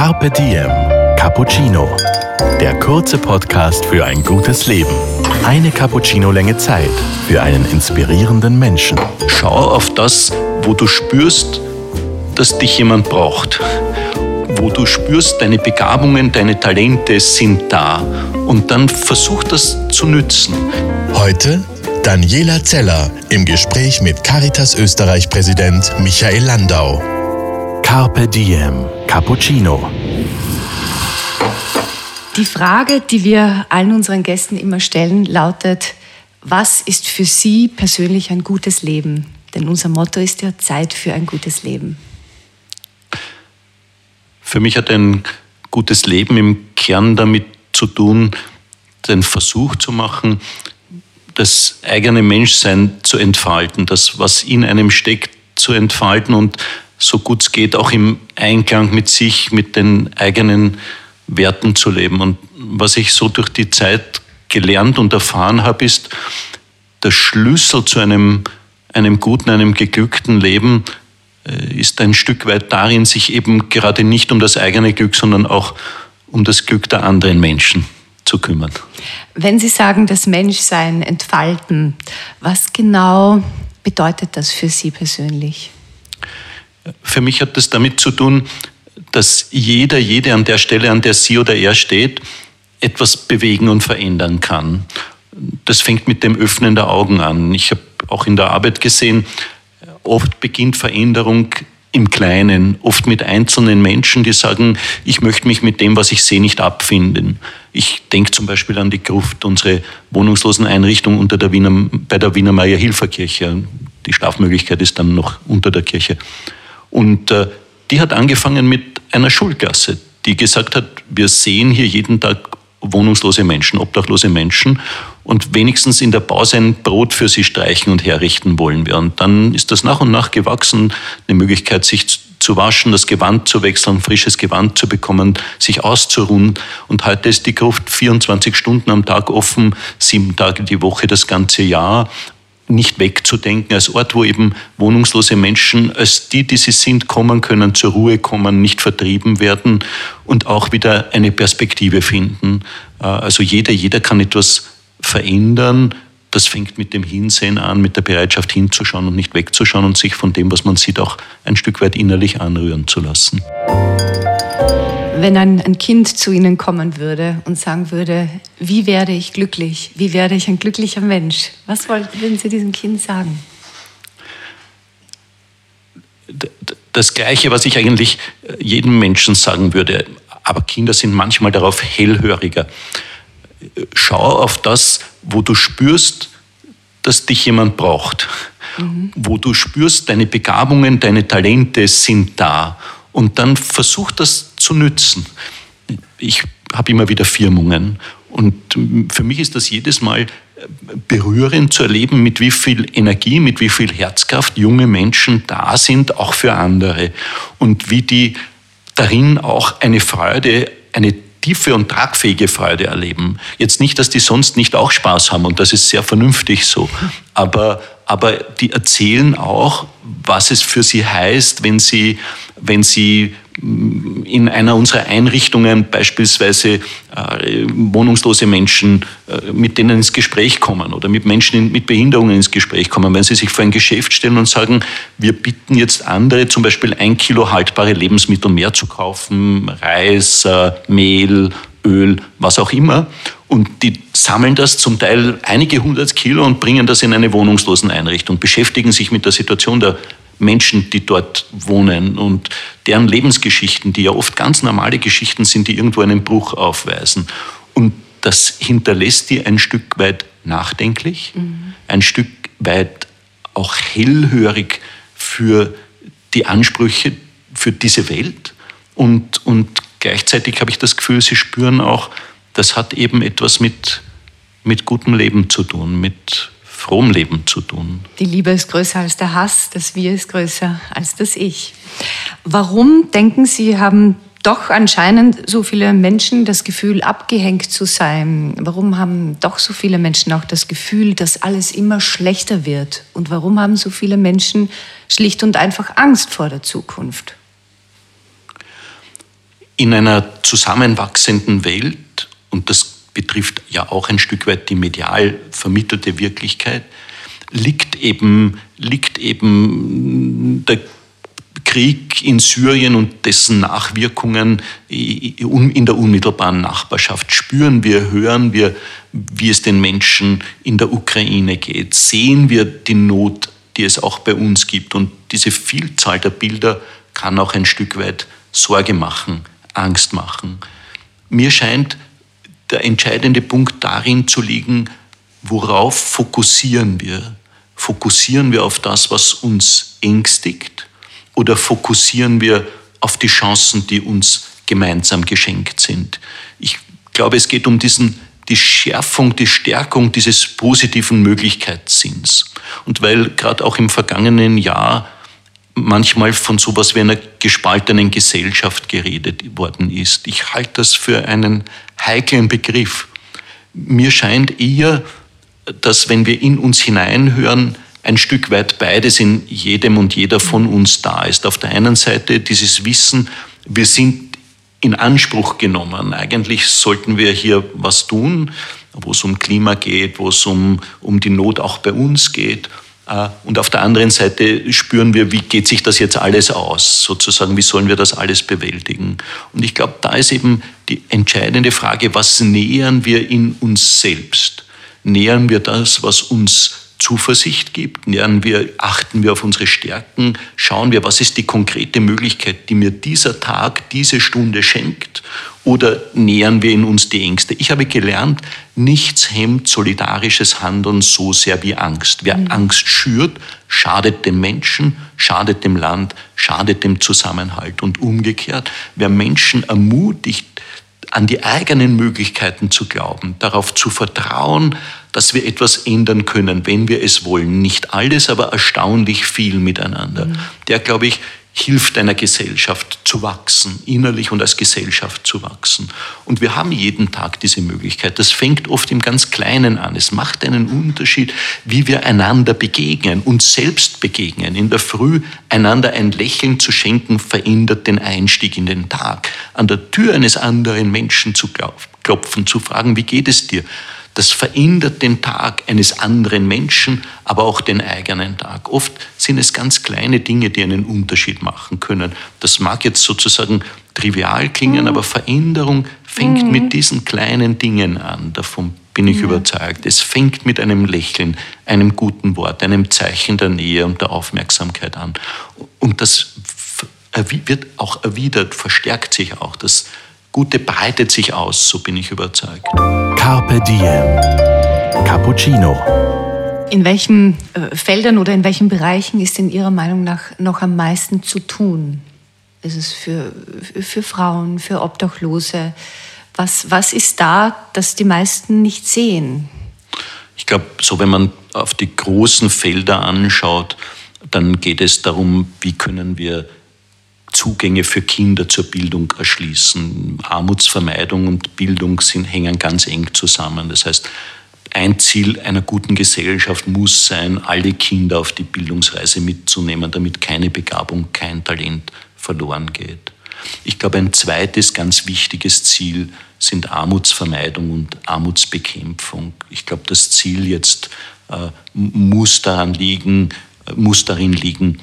Carpe Diem Cappuccino. Der kurze Podcast für ein gutes Leben. Eine Cappuccino-Länge Zeit für einen inspirierenden Menschen. Schau auf das, wo du spürst, dass dich jemand braucht. Wo du spürst, deine Begabungen, deine Talente sind da. Und dann versuch das zu nützen. Heute Daniela Zeller im Gespräch mit Caritas Österreich-Präsident Michael Landau. Carpe Diem Cappuccino. Die Frage, die wir allen unseren Gästen immer stellen, lautet, was ist für Sie persönlich ein gutes Leben? Denn unser Motto ist ja Zeit für ein gutes Leben. Für mich hat ein gutes Leben im Kern damit zu tun, den Versuch zu machen, das eigene Menschsein zu entfalten, das, was in einem steckt, zu entfalten und so gut es geht, auch im Einklang mit sich, mit den eigenen Werten zu leben. Und was ich so durch die Zeit gelernt und erfahren habe, ist, der Schlüssel zu einem, einem guten, einem geglückten Leben äh, ist ein Stück weit darin, sich eben gerade nicht um das eigene Glück, sondern auch um das Glück der anderen Menschen zu kümmern. Wenn Sie sagen, das Menschsein entfalten, was genau bedeutet das für Sie persönlich? Für mich hat das damit zu tun, dass jeder, jede an der Stelle, an der sie oder er steht, etwas bewegen und verändern kann. Das fängt mit dem Öffnen der Augen an. Ich habe auch in der Arbeit gesehen, oft beginnt Veränderung im Kleinen, oft mit einzelnen Menschen, die sagen, ich möchte mich mit dem, was ich sehe, nicht abfinden. Ich denke zum Beispiel an die Gruft, unsere Wohnungsloseneinrichtung unter der Wiener, bei der Wiener Meier Hilferkirche. Die Schlafmöglichkeit ist dann noch unter der Kirche. Und äh, die hat angefangen mit einer Schulklasse, die gesagt hat, wir sehen hier jeden Tag wohnungslose Menschen, obdachlose Menschen und wenigstens in der Pause ein Brot für sie streichen und herrichten wollen wir. Und dann ist das nach und nach gewachsen, eine Möglichkeit, sich zu waschen, das Gewand zu wechseln, frisches Gewand zu bekommen, sich auszuruhen. Und heute ist die Gruft 24 Stunden am Tag offen, sieben Tage die Woche das ganze Jahr nicht wegzudenken, als Ort, wo eben wohnungslose Menschen als die, die sie sind, kommen können, zur Ruhe kommen, nicht vertrieben werden und auch wieder eine Perspektive finden. Äh, also jeder, jeder kann etwas verändern. Das fängt mit dem Hinsehen an, mit der Bereitschaft hinzuschauen und nicht wegzuschauen und sich von dem, was man sieht, auch ein Stück weit innerlich anrühren zu lassen wenn ein, ein, Kind zu Ihnen kommen würde und sagen würde, wie werde ich glücklich? Wie werde ich ein glücklicher Mensch? Was würden Sie diesem Kind sagen? Das Gleiche, was ich eigentlich äh, jedem Menschen sagen würde. Aber Kinder sind manchmal darauf hellhöriger. Schau auf das, wo du spürst, dass dich jemand braucht. Mhm. Wo du spürst, deine Begabungen, deine Talente sind da und dann versuch das zu nützen. Ich habe immer wieder Firmungen und für mich ist das jedes Mal berührend zu erleben, mit wie viel Energie, mit wie viel Herzkraft junge Menschen da sind, auch für andere und wie die darin auch eine Freude, eine tiefe und tragfähige Freude erleben. Jetzt nicht, dass die sonst nicht auch Spaß haben und das ist sehr vernünftig so, aber, aber die erzählen auch, was es für sie heißt, wenn sie wenn Sie in einer unserer Einrichtungen beispielsweise äh, wohnungslose Menschen, äh, mit denen ins Gespräch kommen oder mit Menschen mit Behinderungen ins Gespräch kommen, wenn sie sich vor ein Geschäft stellen und sagen, wir bitten jetzt andere zum Beispiel ein Kilo haltbare Lebensmittel mehr zu kaufen, Reis, äh, Mehl, Öl, was auch immer. Und die sammeln das zum Teil einige hundert Kilo und bringen das in eine Wohnungsloseneinrichtung, beschäftigen sich mit der Situation der Menschen, die dort wohnen und deren Lebensgeschichten, die ja oft ganz normale Geschichten sind, die irgendwo einen Bruch aufweisen. Und das hinterlässt die ein Stück weit nachdenklich, mhm. ein Stück weit auch hellhörig für die Ansprüche für diese Welt. Und, und gleichzeitig habe ich das Gefühl, sie spüren auch, das hat eben etwas mit, mit gutem Leben zu tun, mit frohem Leben zu tun. Die Liebe ist größer als der Hass, das Wir ist größer als das Ich. Warum denken Sie, haben doch anscheinend so viele Menschen das Gefühl, abgehängt zu sein? Warum haben doch so viele Menschen auch das Gefühl, dass alles immer schlechter wird? Und warum haben so viele Menschen schlicht und einfach Angst vor der Zukunft? in einer zusammenwachsenden Welt, und das betrifft ja auch ein Stück weit die medial vermittelte Wirklichkeit, liegt eben, liegt eben der Krieg in Syrien und dessen Nachwirkungen in der unmittelbaren Nachbarschaft spüren wir, hören wir, wie es den Menschen in der Ukraine geht, sehen wir die Not, die es auch bei uns gibt. Und diese Vielzahl der Bilder kann auch ein Stück weit Sorge machen, Angst machen. Mir scheint der entscheidende Punkt darin zu liegen, worauf fokussieren wir? Fokussieren wir auf das, was uns ängstigt oder fokussieren wir auf die Chancen, die uns gemeinsam geschenkt sind? Ich glaube, es geht um diesen, die Schärfung, die Stärkung dieses positiven Möglichkeitssinns. Und weil gerade auch im vergangenen Jahr manchmal von sowas wie einer gespaltenen Gesellschaft geredet worden ist. Ich halte das für einen heiklen Begriff. Mir scheint eher, dass wenn wir in uns hineinhören, ein Stück weit beides in jedem und jeder von uns da ist. Auf der einen Seite dieses Wissen, wir sind in Anspruch genommen. Eigentlich sollten wir hier was tun, wo es um Klima geht, wo es um, um die Not auch bei uns geht. Äh, und auf der anderen Seite spüren wir, wie geht sich das jetzt alles aus, sozusagen, wie sollen wir das alles bewältigen. Und ich glaube, da ist eben die entscheidende Frage, was nähern wir in uns selbst? Nähern wir das, was uns Zuversicht gibt, nähern wir, achten wir auf unsere Stärken, schauen wir, was ist die konkrete Möglichkeit, die mir dieser Tag, diese Stunde schenkt oder nähern wir in uns die Ängste. Ich habe gelernt, nichts hemmt solidarisches Handeln so sehr wie Angst. Wer mhm. Angst schürt, schadet dem Menschen, schadet dem Land, schadet dem Zusammenhalt. Und umgekehrt, wer Menschen ermutigt, an die eigenen Möglichkeiten zu glauben, darauf zu vertrauen, dass wir etwas ändern können, wenn wir es wollen. Nicht alles, aber erstaunlich viel miteinander. Mhm. Der, glaube ich, hilft einer Gesellschaft zu wachsen, innerlich und als Gesellschaft zu wachsen. Und wir haben jeden Tag diese Möglichkeit. Das fängt oft im ganz Kleinen an. Es macht einen Unterschied, wie wir einander begegnen, uns selbst begegnen. In der Früh einander ein Lächeln zu schenken, verändert den Einstieg in den Tag. An der Tür eines anderen Menschen zu klopfen, zu fragen, wie geht es dir? Das verändert den Tag eines anderen Menschen, aber auch den eigenen Tag. Oft sind es ganz kleine Dinge, die einen Unterschied machen können. Das mag jetzt sozusagen trivial klingen, mhm. aber Veränderung fängt mhm. mit diesen kleinen Dingen an. Davon bin ich ja. überzeugt. Es fängt mit einem Lächeln, einem guten Wort, einem Zeichen der Nähe und der Aufmerksamkeit an. Und das wird auch erwidert, verstärkt sich auch. Das Gute breitet sich aus, so bin ich überzeugt. Carpe Diem. Cappuccino. In welchen äh, Feldern oder in welchen Bereichen ist in Ihrer Meinung nach noch am meisten zu tun? Ist es für, für Frauen, für Obdachlose? Was, was ist da, das die meisten nicht sehen? Ich glaube, so wenn man auf die großen Felder anschaut, dann geht es darum, wie können wir Zugänge für Kinder zur Bildung erschließen. Armutsvermeidung und Bildung sind, hängen ganz eng zusammen. Das heißt, ein Ziel einer guten Gesellschaft muss sein, alle Kinder auf die Bildungsreise mitzunehmen, damit keine Begabung, kein Talent verloren geht. Ich glaube, ein zweites ganz wichtiges Ziel sind Armutsvermeidung und Armutsbekämpfung. Ich glaube, das Ziel jetzt äh, muss daran liegen, äh, muss darin liegen,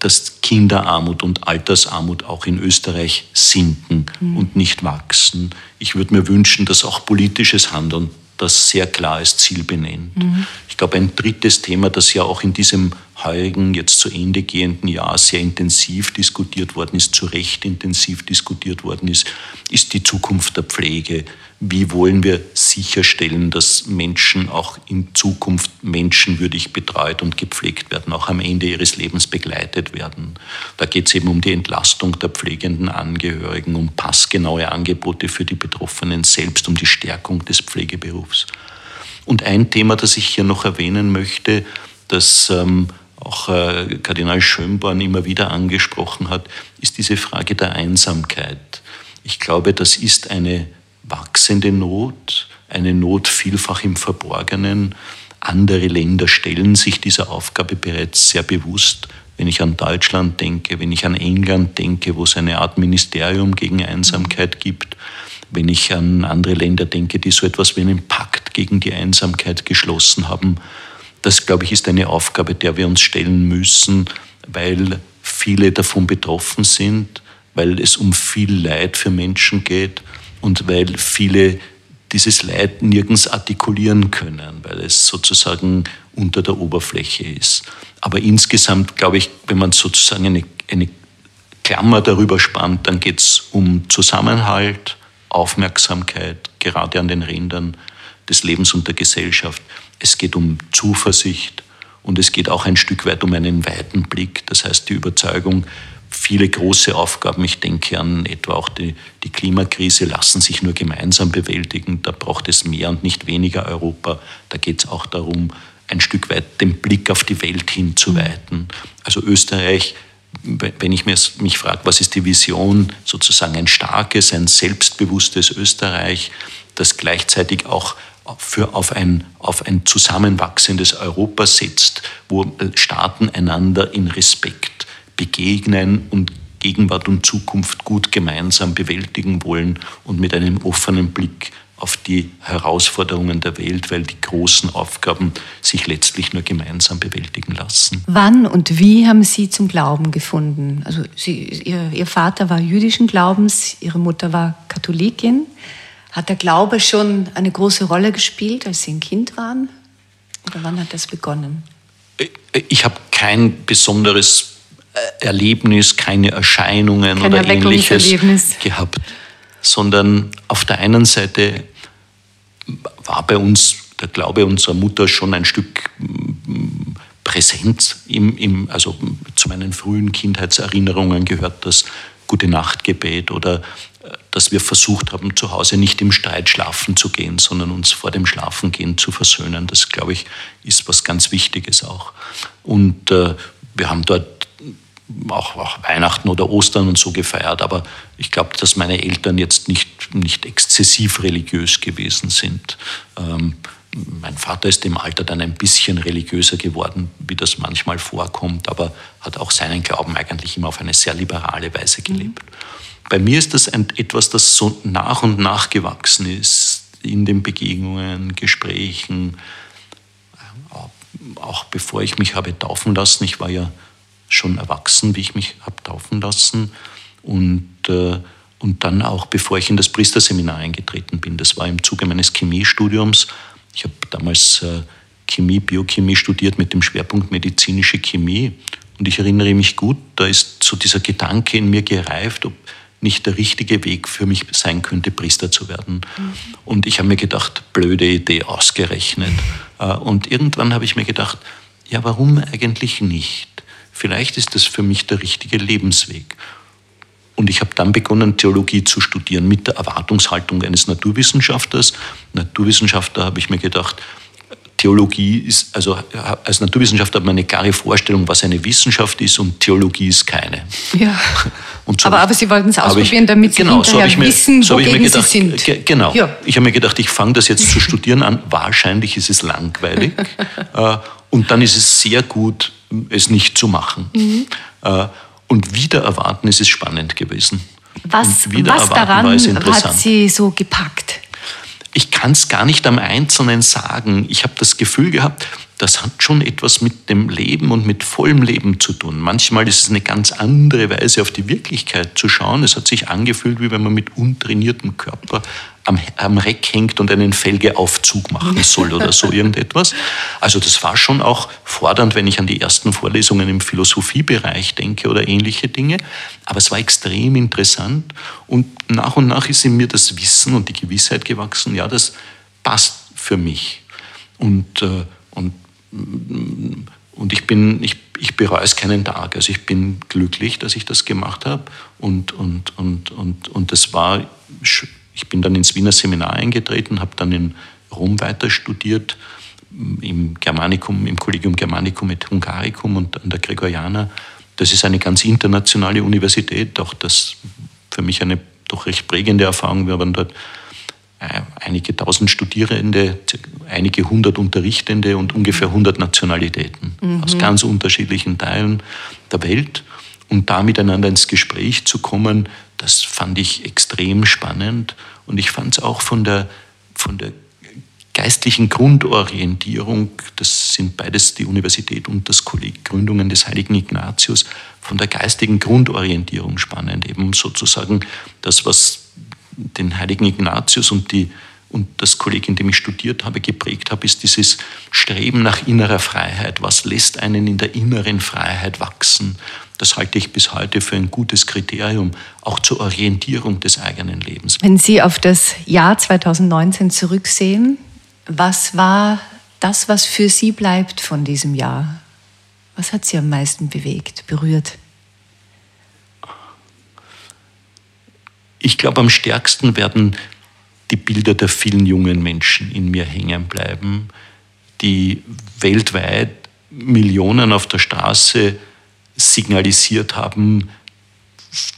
dass Kinderarmut und Altersarmut auch in Österreich sinken mhm. und nicht wachsen. Ich würde mir wünschen, dass auch politisches Handeln das sehr klares Ziel benennt. Mhm. Ich glaube, ein drittes Thema, das ja auch in diesem heurigen, jetzt zu Ende gehenden Jahr sehr intensiv diskutiert worden ist, zu Recht intensiv diskutiert worden ist, ist die Zukunft der Pflege. Wie wollen wir sicherstellen, dass Menschen auch in Zukunft menschenwürdig betreut und gepflegt werden, auch am Ende ihres Lebens begleitet werden? Da geht es eben um die Entlastung der pflegenden Angehörigen, um passgenaue Angebote für die Betroffenen selbst, um die Stärkung des Pflegeberufs. Und ein Thema, das ich hier noch erwähnen möchte, das ähm, auch äh, Kardinal Schönborn immer wieder angesprochen hat, ist diese Frage der Einsamkeit. Ich glaube, das ist eine wachsende Not, eine Not vielfach im Verborgenen. Andere Länder stellen sich dieser Aufgabe bereits sehr bewusst. wenn ich an Deutschland denke, wenn ich an England denke, wo es eine Art Ministerium gegen Einsamkeit gibt, wenn ich an andere Länder denke, die so etwas wie einen Pakt gegen die Einsamkeit geschlossen haben. Das, glaube ich, ist eine Aufgabe, der wir uns stellen müssen, weil viele davon betroffen sind, weil es um viel Leid für Menschen geht und weil viele dieses Leid nirgends artikulieren können, weil es sozusagen unter der Oberfläche ist. Aber insgesamt, glaube ich, wenn man sozusagen eine, eine Klammer darüber spannt, dann geht es um Zusammenhalt, Aufmerksamkeit, gerade an den Rändern des Lebens und der Gesellschaft. Es geht um Zuversicht und es geht auch ein Stück weit um einen weiten Blick. Das heißt, die Überzeugung, viele große Aufgaben, ich denke an etwa auch die, die Klimakrise, lassen sich nur gemeinsam bewältigen. Da braucht es mehr und nicht weniger Europa. Da geht es auch darum, ein Stück weit den Blick auf die Welt hinzuweiten. Also Österreich, wenn ich mich frage, was ist die Vision, sozusagen ein starkes, ein selbstbewusstes Österreich, das gleichzeitig auch für auf ein, auf ein zusammenwachsendes Europa setzt, wo Staaten einander in Respekt begegnen und Gegenwart und Zukunft gut gemeinsam bewältigen wollen und mit einem offenen Blick auf die Herausforderungen der Welt, weil die großen Aufgaben sich letztlich nur gemeinsam bewältigen lassen. Wann und wie haben Sie zum Glauben gefunden? Also Sie, Ihr, Ihr Vater war jüdischen Glaubens, Ihre Mutter war Katholikin. Hat der Glaube schon eine große Rolle gespielt, als Sie ein Kind waren? Oder wann hat das begonnen? Ich habe kein besonderes äh, Erlebnis, keine Erscheinungen Kein oder ähnliches gehabt sondern auf der einen Seite war bei uns der Glaube unserer Mutter schon ein Stück mm, präsent. Im, im, also zu meinen frühen Kindheitserinnerungen gehört das Gute Nachtgebet oder äh, dass wir versucht haben, zu Hause nicht im Streit schlafen zu gehen, sondern uns vor dem Schlafengehen zu versöhnen. Das, glaube ich, ist was ganz Wichtiges auch. Und äh, wir haben dort auch, auch, Weihnachten oder Ostern und so gefeiert, aber ich glaube, dass meine Eltern jetzt nicht, nicht exzessiv religiös gewesen sind. Ähm, mein Vater ist im Alter dann ein bisschen religiöser geworden, wie das manchmal vorkommt, aber hat auch seinen Glauben eigentlich immer auf eine sehr liberale Weise gelebt. Mhm. Bei mir ist das ein, etwas, das so nach und nach gewachsen ist in den Begegnungen, Gesprächen, auch bevor ich mich habe taufen lassen. Ich war ja schon erwachsen, wie ich mich habe taufen lassen. Und, äh, und dann auch, bevor ich in das Priesterseminar eingetreten bin. Das war im Zuge meines Chemiestudiums. Ich habe damals äh, Chemie, Biochemie studiert mit dem Schwerpunkt medizinische Chemie. Und ich erinnere mich gut, da ist so dieser Gedanke in mir gereift, ob nicht der richtige Weg für mich sein könnte, Priester zu werden. Mhm. Und ich habe mir gedacht, blöde Idee, ausgerechnet. Äh, und irgendwann habe ich mir gedacht, ja, warum eigentlich nicht? vielleicht ist das für mich der richtige Lebensweg. Und ich habe dann begonnen, Theologie zu studieren mit der Erwartungshaltung eines Naturwissenschaftlers. Naturwissenschaftler habe ich mir gedacht, Theologie ist, also als Naturwissenschaftler hat man eine klare Vorstellung, was eine Wissenschaft ist und Theologie ist keine. Ja. So aber, aber Sie wollten es ausprobieren, ich, damit Sie genau, hinterher so mir, wissen, so wogegen gedacht, Sie sind. Ge genau. Ja. Ich habe mir gedacht, ich fange das jetzt zu studieren an. Wahrscheinlich ist es langweilig. Äh, und dann ist es sehr gut, es nicht zu machen. Mhm. Äh, und wieder erwarten ist es spannend gewesen. Was, was daran hat Sie so gepackt? Ich kann es gar nicht am Einzelnen sagen. Ich habe das Gefühl gehabt, das hat schon etwas mit dem Leben und mit vollem Leben zu tun. Manchmal ist es eine ganz andere Weise, auf die Wirklichkeit zu schauen. Es hat sich angefühlt, wie wenn man mit untrainiertem Körper am, am Reck hängt und einen Felgeaufzug machen soll oder so irgendetwas. Also das war schon auch fordernd, wenn ich an die ersten Vorlesungen im Philosophiebereich denke oder ähnliche Dinge. Aber es war extrem interessant und nach und nach ist in mir das Wissen und die Gewissheit gewachsen, ja, das passt für mich. Und, äh, und und ich bin, ich, ich bereue es keinen Tag. Also ich bin glücklich, dass ich das gemacht habe. Und, und, und, und, und das war, ich bin dann ins Wiener Seminar eingetreten, habe dann in Rom weiter studiert, im Germanicum, im Collegium Germanicum et Hungaricum und an der Gregoriana. Das ist eine ganz internationale Universität, auch das für mich eine doch recht prägende Erfahrung. Wir waren dort einige tausend Studierende, einige hundert Unterrichtende und ungefähr hundert Nationalitäten mhm. aus ganz unterschiedlichen Teilen der Welt. Und da miteinander ins Gespräch zu kommen, das fand ich extrem spannend. Und ich fand es auch von der, von der geistlichen Grundorientierung, das sind beides die Universität und das Kolleg Gründungen des heiligen Ignatius, von der geistigen Grundorientierung spannend, eben sozusagen das, was den heiligen Ignatius und, die, und das Kolleg, in dem ich studiert habe, geprägt habe, ist dieses Streben nach innerer Freiheit. Was lässt einen in der inneren Freiheit wachsen? Das halte ich bis heute für ein gutes Kriterium, auch zur Orientierung des eigenen Lebens. Wenn Sie auf das Jahr 2019 zurücksehen, was war das, was für Sie bleibt von diesem Jahr? Was hat Sie am meisten bewegt, berührt? Ich glaube, am stärksten werden die Bilder der vielen jungen Menschen in mir hängen bleiben, die weltweit Millionen auf der Straße signalisiert haben,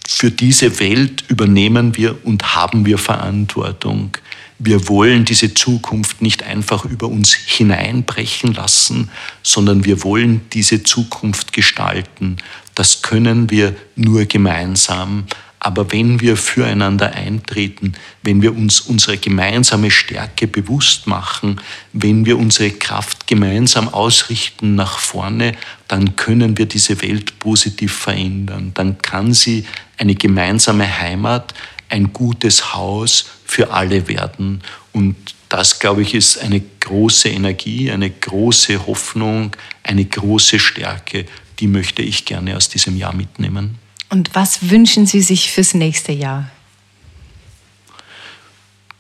für diese Welt übernehmen wir und haben wir Verantwortung wir wollen diese Zukunft nicht einfach über uns hineinbrechen lassen, sondern wir wollen diese Zukunft gestalten. Das können wir nur gemeinsam. Aber wenn wir füreinander eintreten, wenn wir uns unsere gemeinsame Stärke bewusst machen, wenn wir unsere Kraft gemeinsam ausrichten nach vorne, dann können wir diese Welt positiv verändern. Dann kann sie eine gemeinsame Heimat, ein gutes Haus für alle werden. Und das, glaube ich, ist eine große Energie, eine große Hoffnung, eine große Stärke, die möchte ich gerne aus diesem Jahr mitnehmen. Und was wünschen Sie sich fürs nächste Jahr?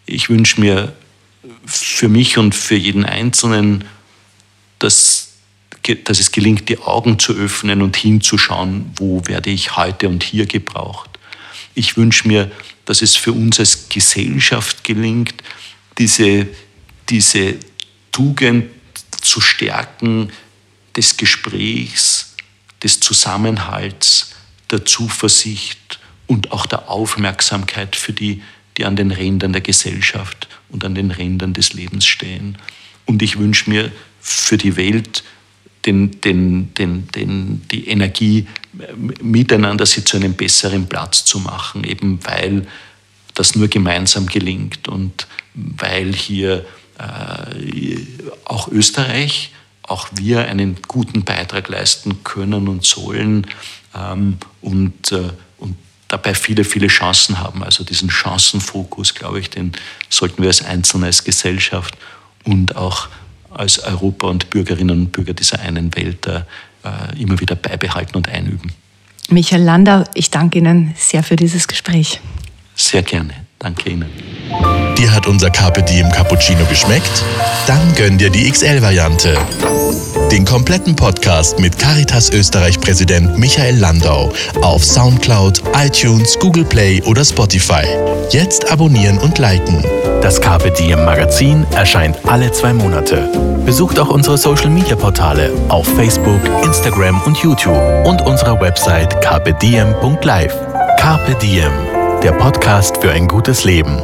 Ich wünsche mir für mich und für jeden Einzelnen, dass, dass es gelingt, die Augen zu öffnen und hinzuschauen, wo werde ich heute und hier gebraucht. Ich wünsche mir, dass es für uns als Gesellschaft gelingt, diese, diese Tugend zu stärken des Gesprächs, des Zusammenhalts, der Zuversicht und auch der Aufmerksamkeit für die, die an den Rändern der Gesellschaft und an den Rändern des Lebens stehen. Und ich wünsche mir für die Welt den, den, den, den, die Energie, miteinander sie zu einem besseren Platz zu machen, eben weil das nur gemeinsam gelingt und weil hier äh, auch Österreich, auch wir einen guten Beitrag leisten können und sollen ähm, und, äh, und dabei viele, viele Chancen haben. Also diesen Chancenfokus, glaube ich, den sollten wir als Einzelne, als Gesellschaft und auch als Europa und Bürgerinnen und Bürger dieser einen Welt äh, immer wieder beibehalten und einüben. Michael Landau, ich danke Ihnen sehr für dieses Gespräch. Sehr gerne. Danke Ihnen. Dir hat unser Carpe Diem Cappuccino geschmeckt? Dann gönn dir die XL-Variante. Den kompletten Podcast mit Caritas Österreich-Präsident Michael Landau auf Soundcloud, iTunes, Google Play oder Spotify. Jetzt abonnieren und liken. Das Carpe Diem Magazin erscheint alle zwei Monate. Besucht auch unsere Social Media Portale auf Facebook, Instagram und YouTube und unsere Website carpediem.live. Carpe Diem, der Podcast für ein gutes Leben.